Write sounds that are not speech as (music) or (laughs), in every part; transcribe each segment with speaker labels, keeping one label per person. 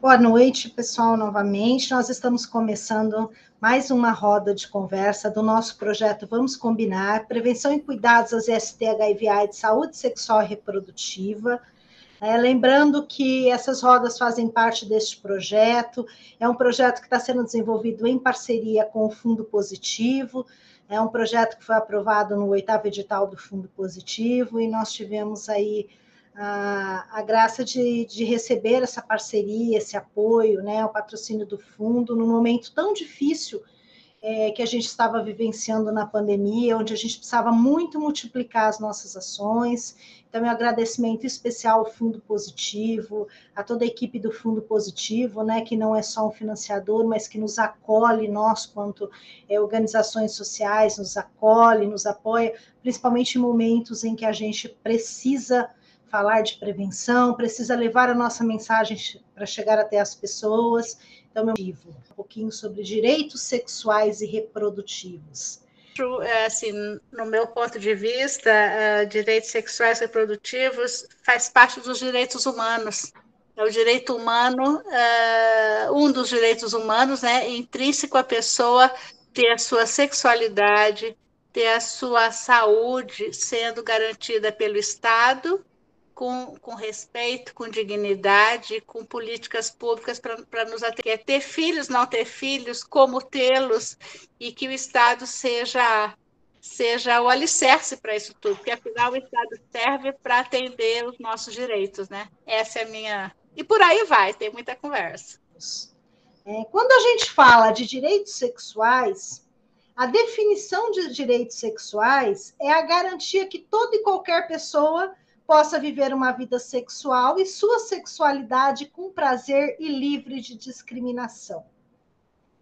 Speaker 1: Boa noite, pessoal, novamente. Nós estamos começando mais uma roda de conversa do nosso projeto Vamos Combinar, Prevenção e Cuidados às ST, HIV, AIDS, Saúde Sexual e Reprodutiva. É, lembrando que essas rodas fazem parte deste projeto, é um projeto que está sendo desenvolvido em parceria com o Fundo Positivo, é um projeto que foi aprovado no oitavo edital do Fundo Positivo, e nós tivemos aí a, a graça de, de, receber essa parceria, esse apoio, né, o patrocínio do fundo, num momento tão difícil é, que a gente estava vivenciando na pandemia, onde a gente precisava muito multiplicar as nossas ações. Então, meu agradecimento especial ao Fundo Positivo, a toda a equipe do Fundo Positivo, né, que não é só um financiador, mas que nos acolhe, nós, quanto é, organizações sociais, nos acolhe, nos apoia, principalmente em momentos em que a gente precisa falar de prevenção, precisa levar a nossa mensagem para chegar até as pessoas. Então, meu motivo, um pouquinho sobre direitos sexuais e reprodutivos.
Speaker 2: É, assim, no meu ponto de vista, uh, direitos sexuais e reprodutivos faz parte dos direitos humanos. É o direito humano, uh, um dos direitos humanos, né, intrínseco à pessoa ter a sua sexualidade, ter a sua saúde sendo garantida pelo Estado com, com respeito, com dignidade, com políticas públicas para nos atender. Ter filhos, não ter filhos, como tê-los, e que o Estado seja seja o alicerce para isso tudo, porque afinal o Estado serve para atender os nossos direitos, né? Essa é a minha. E por aí vai, tem muita conversa.
Speaker 1: É, quando a gente fala de direitos sexuais, a definição de direitos sexuais é a garantia que toda e qualquer pessoa possa viver uma vida sexual e sua sexualidade com prazer e livre de discriminação.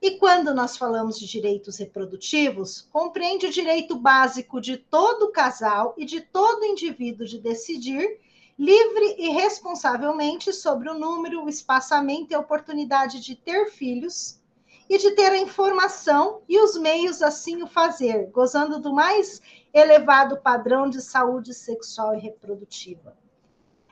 Speaker 1: E quando nós falamos de direitos reprodutivos, compreende o direito básico de todo casal e de todo indivíduo de decidir livre e responsavelmente sobre o número, o espaçamento e a oportunidade de ter filhos e de ter a informação e os meios assim o fazer, gozando do mais elevado padrão de saúde sexual e reprodutiva.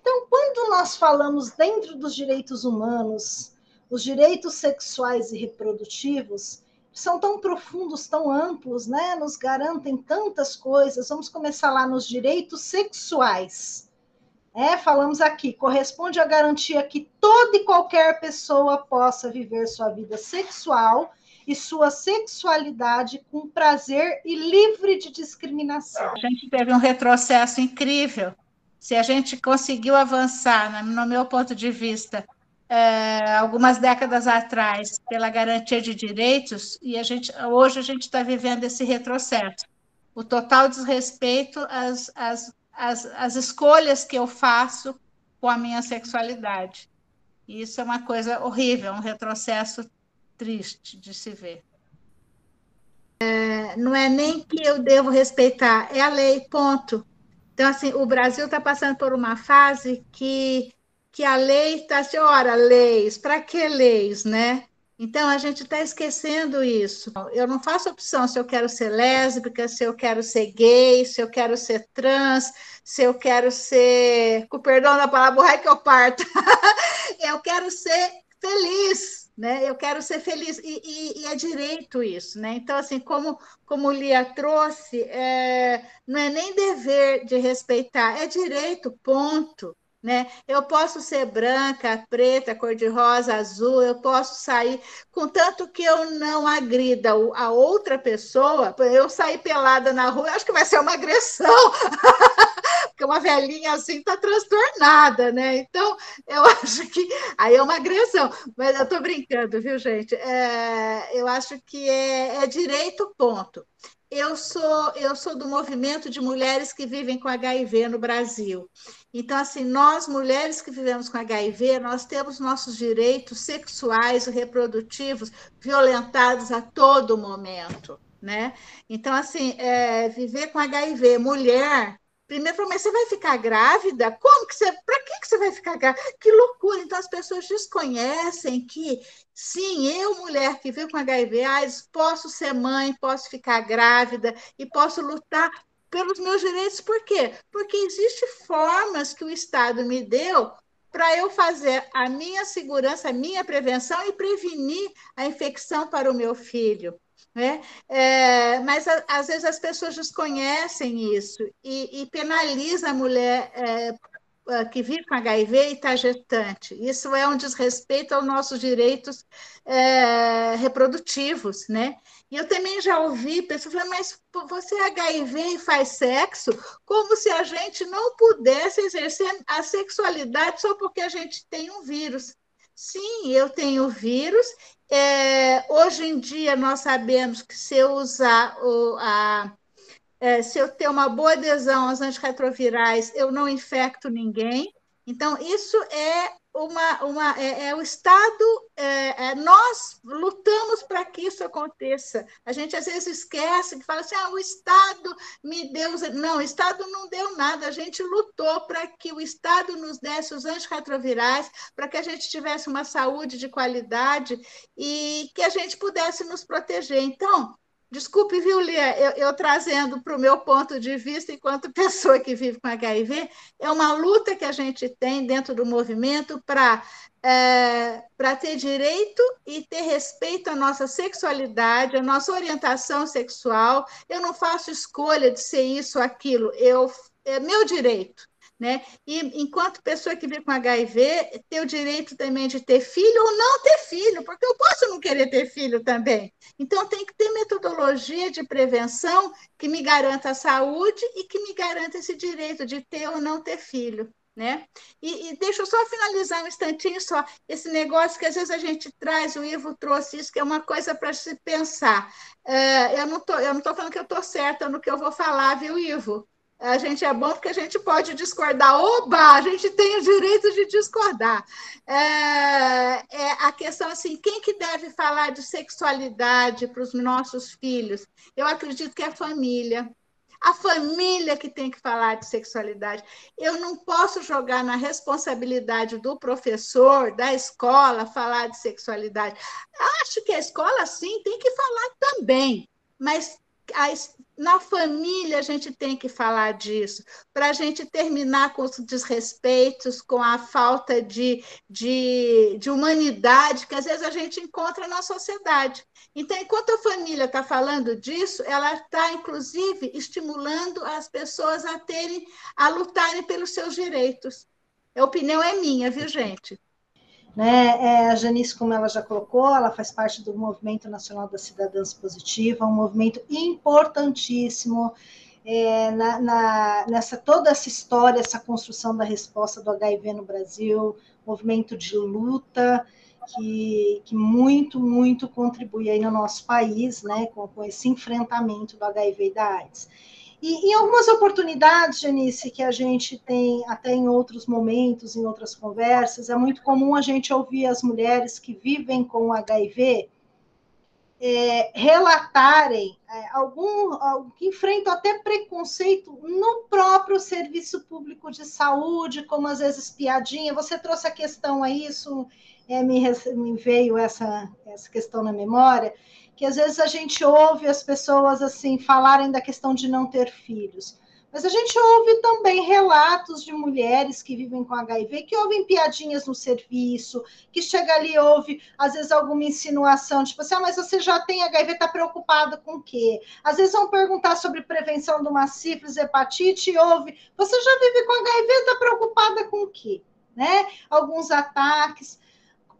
Speaker 1: Então, quando nós falamos dentro dos direitos humanos, os direitos sexuais e reprodutivos são tão profundos, tão amplos, né? Nos garantem tantas coisas. Vamos começar lá nos direitos sexuais. É, falamos aqui, corresponde à garantia que toda e qualquer pessoa possa viver sua vida sexual e sua sexualidade com prazer e livre de discriminação.
Speaker 2: A gente teve um retrocesso incrível. Se a gente conseguiu avançar, no meu ponto de vista, é, algumas décadas atrás, pela garantia de direitos, e a gente, hoje a gente está vivendo esse retrocesso. O total desrespeito às, às, às, às escolhas que eu faço com a minha sexualidade. E isso é uma coisa horrível, um retrocesso triste de se ver. É, não é nem que eu devo respeitar, é a lei, ponto. Então, assim, o Brasil está passando por uma fase que, que a lei está assim, ora, leis, para que leis, né? Então, a gente está esquecendo isso. Eu não faço opção se eu quero ser lésbica, se eu quero ser gay, se eu quero ser trans, se eu quero ser, com perdão da palavra, borrai que eu parto. (laughs) eu quero ser feliz, né? Eu quero ser feliz e, e, e, é direito isso, né? Então assim, como como Lia trouxe, é, não é nem dever de respeitar, é direito, ponto. Né? Eu posso ser branca, preta, cor-de-rosa, azul, eu posso sair, contanto que eu não agrida a outra pessoa, eu sair pelada na rua, acho que vai ser uma agressão, (laughs) porque uma velhinha assim está transtornada, né? Então, eu (laughs) acho que aí é uma agressão, mas eu estou brincando, viu, gente? É, eu acho que é, é direito, ponto eu sou eu sou do movimento de mulheres que vivem com HIV no Brasil. Então, assim, nós mulheres que vivemos com HIV, nós temos nossos direitos sexuais e reprodutivos violentados a todo momento, né? Então, assim, é, viver com HIV, mulher, Primeiro, mas você vai ficar grávida? Como que você. Para que, que você vai ficar grávida? Que loucura! Então, as pessoas desconhecem que, sim, eu, mulher que vivo com HIV, AIDS, posso ser mãe, posso ficar grávida e posso lutar pelos meus direitos. Por quê? Porque existem formas que o Estado me deu para eu fazer a minha segurança, a minha prevenção e prevenir a infecção para o meu filho. Né? É, mas a, às vezes as pessoas desconhecem isso e, e penaliza a mulher é, que vive com HIV e está gestante. Isso é um desrespeito aos nossos direitos é, reprodutivos, né? E eu também já ouvi pessoas falando, mas você é HIV e faz sexo, como se a gente não pudesse exercer a sexualidade só porque a gente tem um vírus. Sim, eu tenho vírus. É, hoje em dia, nós sabemos que se eu usar o, a, é, se eu ter uma boa adesão aos antirretrovirais, eu não infecto ninguém. Então, isso é uma, uma é, é o Estado, é, é nós lutamos para que isso aconteça. A gente às vezes esquece que fala assim, ah, o Estado me deu. Não, o Estado não deu nada, a gente lutou para que o Estado nos desse os antirretrovirais, para que a gente tivesse uma saúde de qualidade e que a gente pudesse nos proteger. Então, Desculpe, viu, Lia, eu, eu trazendo para o meu ponto de vista, enquanto (laughs) pessoa que vive com HIV, é uma luta que a gente tem dentro do movimento para é, para ter direito e ter respeito à nossa sexualidade, à nossa orientação sexual. Eu não faço escolha de ser isso ou aquilo, eu, é meu direito. Né? E enquanto pessoa que vive com HIV, ter o direito também de ter filho ou não ter filho, porque eu posso não querer ter filho também. Então, tem que ter metodologia de prevenção que me garanta a saúde e que me garanta esse direito de ter ou não ter filho. Né? E, e, deixa eu só finalizar um instantinho só, esse negócio que às vezes a gente traz, o Ivo trouxe isso, que é uma coisa para se pensar. É, eu não estou falando que eu estou certa no que eu vou falar, viu, Ivo? A gente é bom porque a gente pode discordar. Oba, a gente tem o direito de discordar. É, é a questão assim, quem que deve falar de sexualidade para os nossos filhos? Eu acredito que é a família. A família que tem que falar de sexualidade. Eu não posso jogar na responsabilidade do professor, da escola, falar de sexualidade. Acho que a escola, sim, tem que falar também, mas na família a gente tem que falar disso, para a gente terminar com os desrespeitos, com a falta de, de, de, humanidade que às vezes a gente encontra na sociedade. Então, enquanto a família está falando disso, ela está, inclusive, estimulando as pessoas a terem, a lutarem pelos seus direitos. A opinião é minha, viu, gente?
Speaker 1: Né? É, a Janice, como ela já colocou, ela faz parte do Movimento Nacional da Cidadãs Positiva, um movimento importantíssimo é, na, na, nessa toda essa história, essa construção da resposta do HIV no Brasil, movimento de luta que, que muito, muito contribui aí no nosso país, né, com, com esse enfrentamento do HIV e da AIDS. E em algumas oportunidades, Janice, que a gente tem até em outros momentos, em outras conversas, é muito comum a gente ouvir as mulheres que vivem com HIV é, relatarem é, algum, algum que enfrentam até preconceito no próprio serviço público de saúde, como às vezes piadinha. Você trouxe a questão a isso, é, me, me veio essa, essa questão na memória que às vezes a gente ouve as pessoas assim falarem da questão de não ter filhos. Mas a gente ouve também relatos de mulheres que vivem com HIV, que ouvem piadinhas no serviço, que chega ali e ouve, às vezes, alguma insinuação, tipo assim, ah, mas você já tem HIV, está preocupada com o quê? Às vezes vão perguntar sobre prevenção de uma sífilis, hepatite, e ouve, você já vive com HIV, está preocupada com o quê? Né? Alguns ataques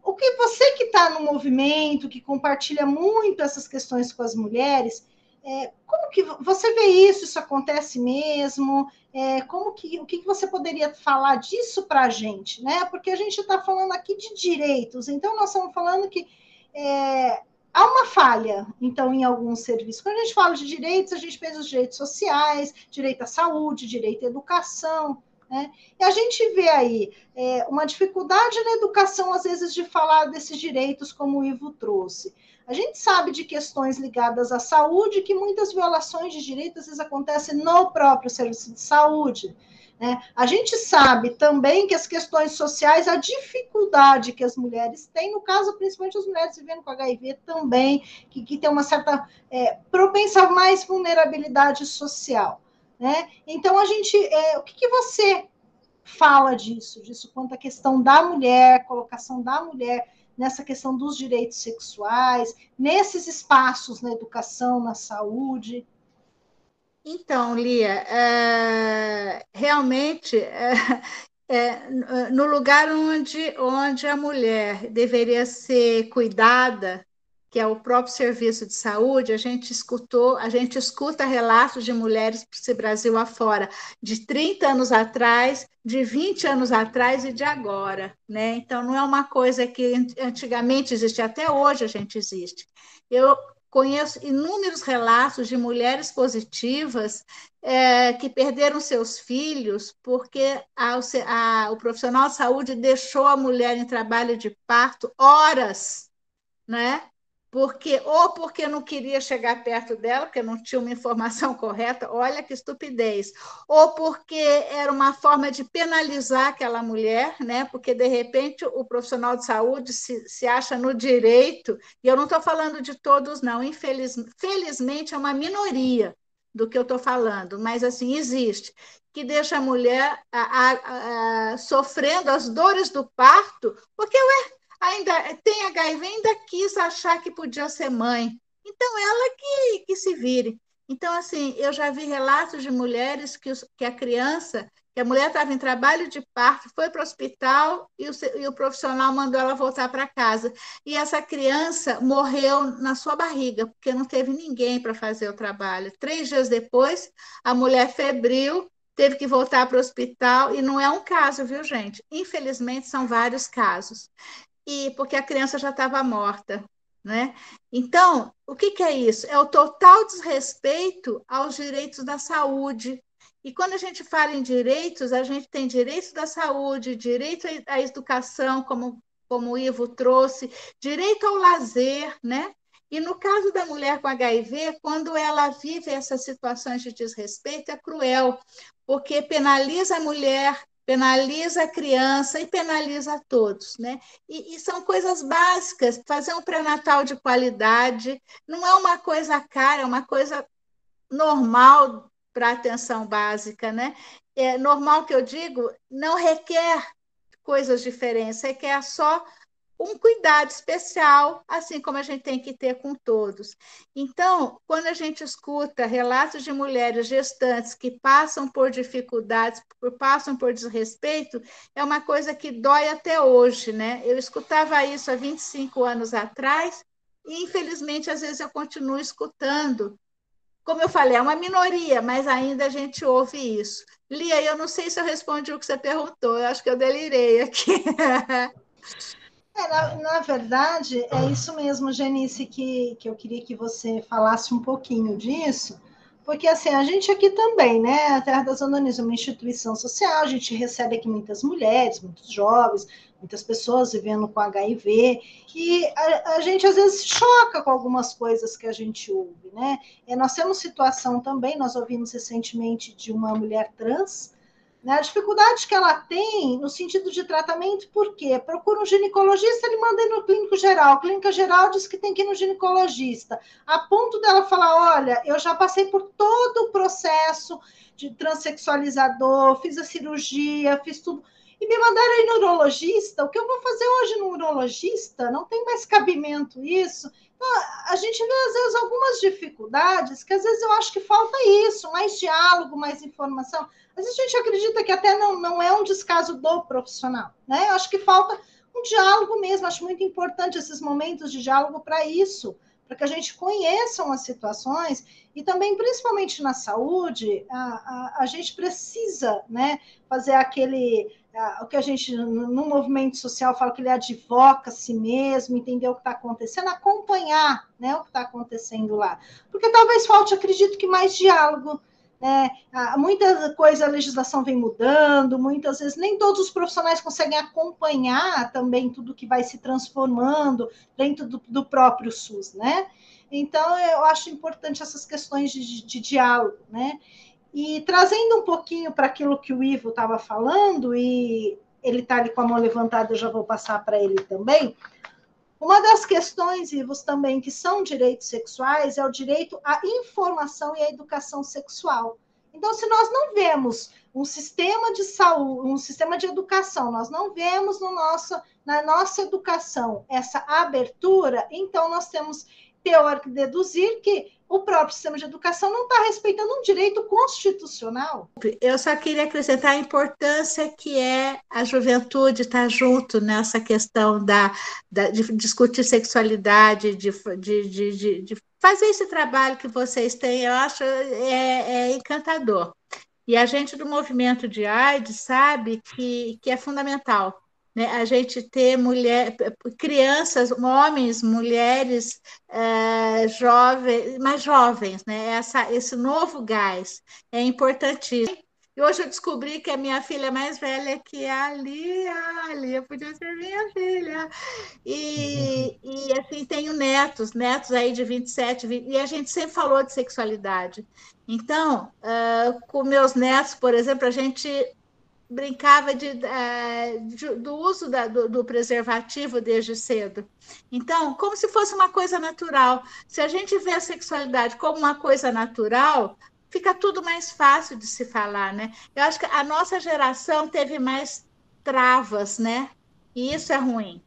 Speaker 1: o que você que está no movimento, que compartilha muito essas questões com as mulheres, é, como que você vê isso? Isso acontece mesmo? É, como que o que você poderia falar disso para a gente, né? Porque a gente está falando aqui de direitos, então nós estamos falando que é, há uma falha, então, em alguns serviços. Quando a gente fala de direitos, a gente pensa nos direitos sociais, direito à saúde, direito à educação. Né? E a gente vê aí é, uma dificuldade na educação, às vezes, de falar desses direitos, como o Ivo trouxe. A gente sabe de questões ligadas à saúde, que muitas violações de direitos, às vezes, acontecem no próprio serviço de saúde. Né? A gente sabe também que as questões sociais, a dificuldade que as mulheres têm, no caso, principalmente as mulheres vivendo com HIV também, que, que tem uma certa é, propensa a mais vulnerabilidade social. Né? Então, a gente, é, o que, que você fala disso, disso quanto a questão da mulher, colocação da mulher nessa questão dos direitos sexuais, nesses espaços na educação, na saúde?
Speaker 2: Então, Lia, é, realmente é, é, no lugar onde, onde a mulher deveria ser cuidada, que é o próprio serviço de saúde, a gente escutou, a gente escuta relatos de mulheres esse Brasil afora, de 30 anos atrás, de 20 anos atrás e de agora, né? Então não é uma coisa que antigamente existia, até hoje a gente existe. Eu conheço inúmeros relatos de mulheres positivas é, que perderam seus filhos porque a, a, o profissional de saúde deixou a mulher em trabalho de parto horas, né? Porque ou porque não queria chegar perto dela, porque não tinha uma informação correta, olha que estupidez, ou porque era uma forma de penalizar aquela mulher, né? Porque de repente o profissional de saúde se, se acha no direito, e eu não estou falando de todos, não, infeliz, felizmente é uma minoria do que eu estou falando, mas assim existe, que deixa a mulher a, a, a, sofrendo as dores do parto, porque ué, ainda tem HIV, ainda quis achar que podia ser mãe. Então, ela que, que se vire. Então, assim, eu já vi relatos de mulheres que, os, que a criança, que a mulher estava em trabalho de parto, foi para o hospital e o, e o profissional mandou ela voltar para casa. E essa criança morreu na sua barriga, porque não teve ninguém para fazer o trabalho. Três dias depois, a mulher febril teve que voltar para o hospital, e não é um caso, viu, gente? Infelizmente, são vários casos e porque a criança já estava morta. Né? Então, o que, que é isso? É o total desrespeito aos direitos da saúde. E quando a gente fala em direitos, a gente tem direito da saúde, direito à educação, como, como o Ivo trouxe, direito ao lazer, né? E no caso da mulher com HIV, quando ela vive essas situações de desrespeito, é cruel, porque penaliza a mulher, penaliza a criança e penaliza todos, né? E, e, são coisas básicas. Fazer um pré-natal de qualidade não é uma coisa cara, é uma coisa normal para atenção básica, né? É normal que eu digo, não requer coisas diferentes, requer só um cuidado especial, assim como a gente tem que ter com todos. Então, quando a gente escuta relatos de mulheres gestantes que passam por dificuldades, passam por desrespeito, é uma coisa que dói até hoje, né? Eu escutava isso há 25 anos atrás e, infelizmente, às vezes eu continuo escutando. Como eu falei, é uma minoria, mas ainda a gente ouve isso. Lia, eu não sei se eu respondi o que você perguntou, eu acho que eu delirei aqui. (laughs)
Speaker 1: É, na, na, verdade, é isso mesmo, Genice, que, que eu queria que você falasse um pouquinho disso, porque assim, a gente aqui também, né? A Terra das Anônimas é uma instituição social, a gente recebe aqui muitas mulheres, muitos jovens, muitas pessoas vivendo com HIV, e a, a, gente às vezes choca com algumas coisas que a gente ouve, né? E nós temos situação também, nós ouvimos recentemente de uma mulher trans né? A dificuldade que ela tem no sentido de tratamento, por quê? Procura um ginecologista, ele manda ir no clínico geral. A clínica geral diz que tem que ir no ginecologista. A ponto dela falar: olha, eu já passei por todo o processo de transexualizador, fiz a cirurgia, fiz tudo. E me mandaram ir no urologista. O que eu vou fazer hoje no urologista? Não tem mais cabimento isso. Então, a gente vê, às vezes, algumas dificuldades que, às vezes, eu acho que falta isso, mais diálogo, mais informação. Vezes a gente acredita que até não, não é um descaso do profissional, né? Eu acho que falta um diálogo mesmo, acho muito importante esses momentos de diálogo para isso, para que a gente conheça as situações e também, principalmente na saúde, a, a, a gente precisa né, fazer aquele, o que a gente, no movimento social, fala que ele advoca si mesmo, entender o que está acontecendo, acompanhar né, o que está acontecendo lá. Porque talvez falte, acredito que mais diálogo, né? Muita coisa, a legislação vem mudando, muitas vezes nem todos os profissionais conseguem acompanhar também tudo que vai se transformando dentro do, do próprio SUS, né? Então, eu acho importante essas questões de, de, de diálogo, né? E trazendo um pouquinho para aquilo que o Ivo estava falando, e ele está ali com a mão levantada, eu já vou passar para ele também. Uma das questões, Ivos, também que são direitos sexuais é o direito à informação e à educação sexual. Então, se nós não vemos um sistema de saúde, um sistema de educação, nós não vemos no nosso, na nossa educação essa abertura, então nós temos teórico deduzir que o próprio sistema de educação não está respeitando um direito constitucional.
Speaker 2: Eu só queria acrescentar a importância que é a juventude estar junto nessa questão da, da de discutir sexualidade, de, de, de, de, fazer esse trabalho que vocês têm, eu acho é, é encantador. E a gente do movimento de AIDS sabe que, que é fundamental né, a gente ter mulher, crianças, homens, mulheres é, jovens, mais jovens, né? Essa, esse novo gás é importantíssimo. E hoje eu descobri que a minha filha mais velha que é a Lia, a Lia podia ser minha filha. E, e assim, tenho netos, netos aí de 27, 20, e a gente sempre falou de sexualidade. Então, uh, com meus netos, por exemplo, a gente brincava de, é, de, do uso da, do, do, preservativo desde cedo. Então, como se fosse uma coisa natural. Se a gente vê a sexualidade como uma coisa natural, fica tudo mais fácil de se falar, né? Eu acho que a nossa geração teve mais travas, né? E isso é ruim.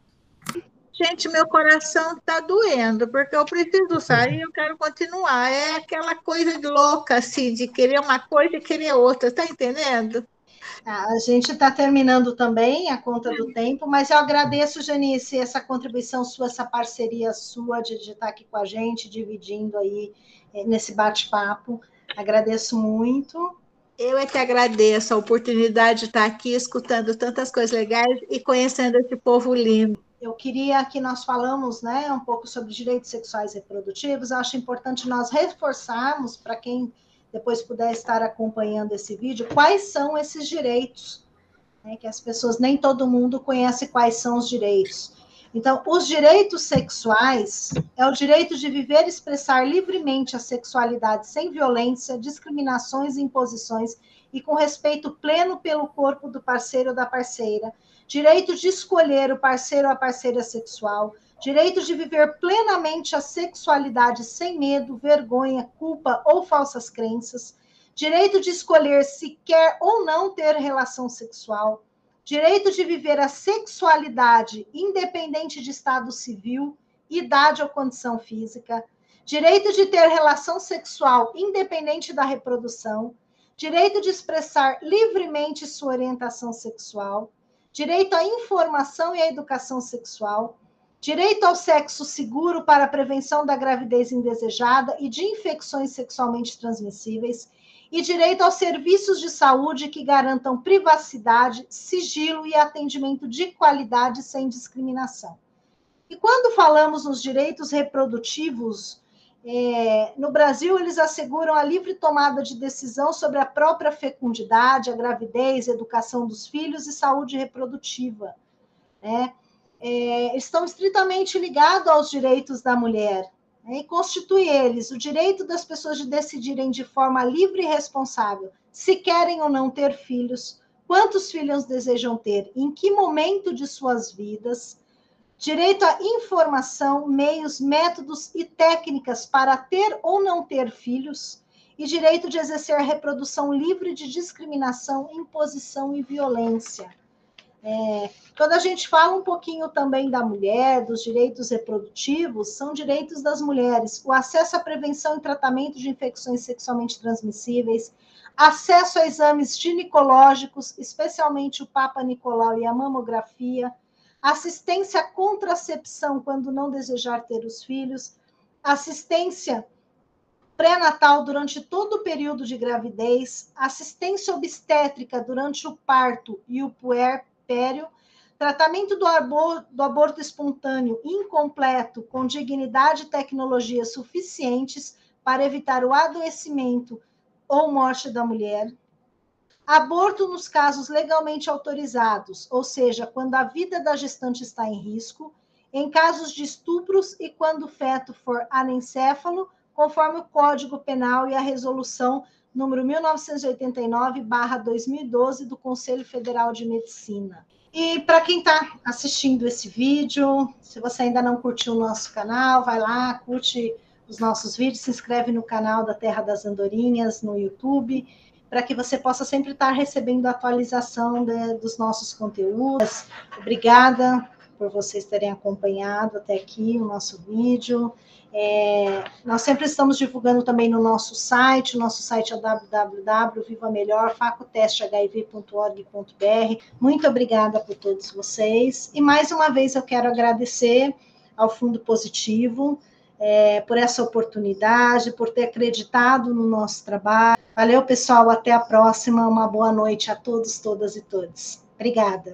Speaker 2: Gente, meu coração está doendo, porque eu preciso sair, eu quero continuar. É aquela coisa louca, assim, de querer uma coisa e querer outra, tá entendendo?
Speaker 1: A gente está terminando também a conta do tempo, mas eu agradeço, Janice, essa contribuição sua, essa parceria sua de, de estar aqui com a gente, dividindo aí eh, nesse bate-papo. Agradeço muito.
Speaker 2: Eu é que agradeço a oportunidade de estar aqui escutando tantas coisas legais e conhecendo esse povo lindo.
Speaker 1: Eu queria que nós falamos né, um pouco sobre direitos sexuais e reprodutivos. Acho importante nós reforçarmos para quem depois puder estar acompanhando esse vídeo, quais são esses direitos, né, que as pessoas, nem todo mundo conhece quais são os direitos. Então, os direitos sexuais é o direito de viver e expressar livremente a sexualidade sem violência, discriminações e imposições e com respeito pleno pelo corpo do parceiro ou da parceira, direito de escolher o parceiro ou a parceira sexual, direito de viver plenamente a sexualidade sem medo, vergonha, culpa ou falsas crenças, direito de escolher se quer ou não ter relação sexual, direito de viver a sexualidade independente de estado civil, idade ou condição física, direito de ter relação sexual independente da reprodução, direito de expressar livremente sua orientação sexual, direito à informação e à educação sexual, direito ao sexo seguro para a prevenção da gravidez indesejada e de infecções sexualmente transmissíveis, e direito aos serviços de saúde que garantam privacidade, sigilo e atendimento de qualidade sem discriminação. E quando falamos nos direitos reprodutivos, é, no Brasil, eles asseguram a livre tomada de decisão sobre a própria fecundidade, a gravidez, a educação dos filhos e saúde reprodutiva. Né? É, estão estritamente ligados aos direitos da mulher né, e constitui eles o direito das pessoas de decidirem de forma livre e responsável se querem ou não ter filhos, quantos filhos desejam ter, em que momento de suas vidas, direito à informação, meios, métodos e técnicas para ter ou não ter filhos, e direito de exercer reprodução livre de discriminação, imposição e violência. É, quando a gente fala um pouquinho também da mulher, dos direitos reprodutivos, são direitos das mulheres, o acesso à prevenção e tratamento de infecções sexualmente transmissíveis, acesso a exames ginecológicos, especialmente o Papa Nicolau e a mamografia, assistência à contracepção quando não desejar ter os filhos, assistência pré-natal durante todo o período de gravidez, assistência obstétrica durante o parto e o puer puerpério, tratamento do, abor do aborto espontâneo incompleto, com dignidade e tecnologia suficientes para evitar o adoecimento ou morte da mulher, aborto nos casos legalmente autorizados, ou seja, quando a vida da gestante está em risco, em casos de estupros e quando o feto for anencéfalo, conforme o Código Penal e a resolução número 1989/2012 do Conselho Federal de Medicina. E para quem está assistindo esse vídeo, se você ainda não curtiu o nosso canal, vai lá, curte os nossos vídeos, se inscreve no canal da Terra das Andorinhas no YouTube, para que você possa sempre estar recebendo atualização de, dos nossos conteúdos. Obrigada por vocês terem acompanhado até aqui o nosso vídeo. É, nós sempre estamos divulgando também no nosso site, o nosso site é www.vivamelhor.facotesthiv.org.br. Muito obrigada por todos vocês. E mais uma vez eu quero agradecer ao Fundo Positivo é, por essa oportunidade, por ter acreditado no nosso trabalho. Valeu, pessoal. Até a próxima. Uma boa noite a todos, todas e todos. Obrigada.